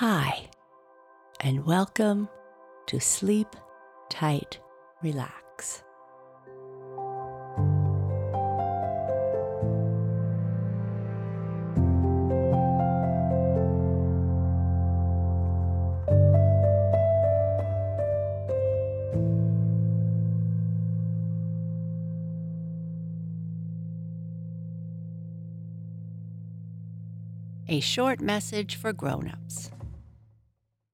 Hi, and welcome to Sleep Tight Relax. A short message for grown-ups.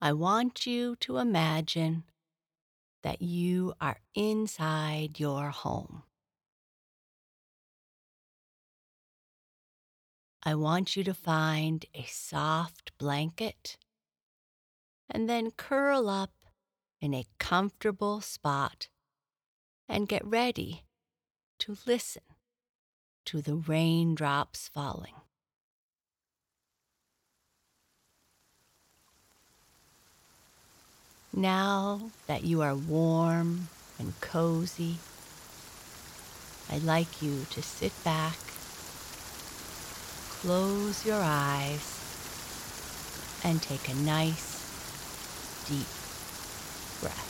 I want you to imagine that you are inside your home. I want you to find a soft blanket and then curl up in a comfortable spot and get ready to listen to the raindrops falling. Now that you are warm and cozy, I'd like you to sit back, close your eyes, and take a nice, deep breath.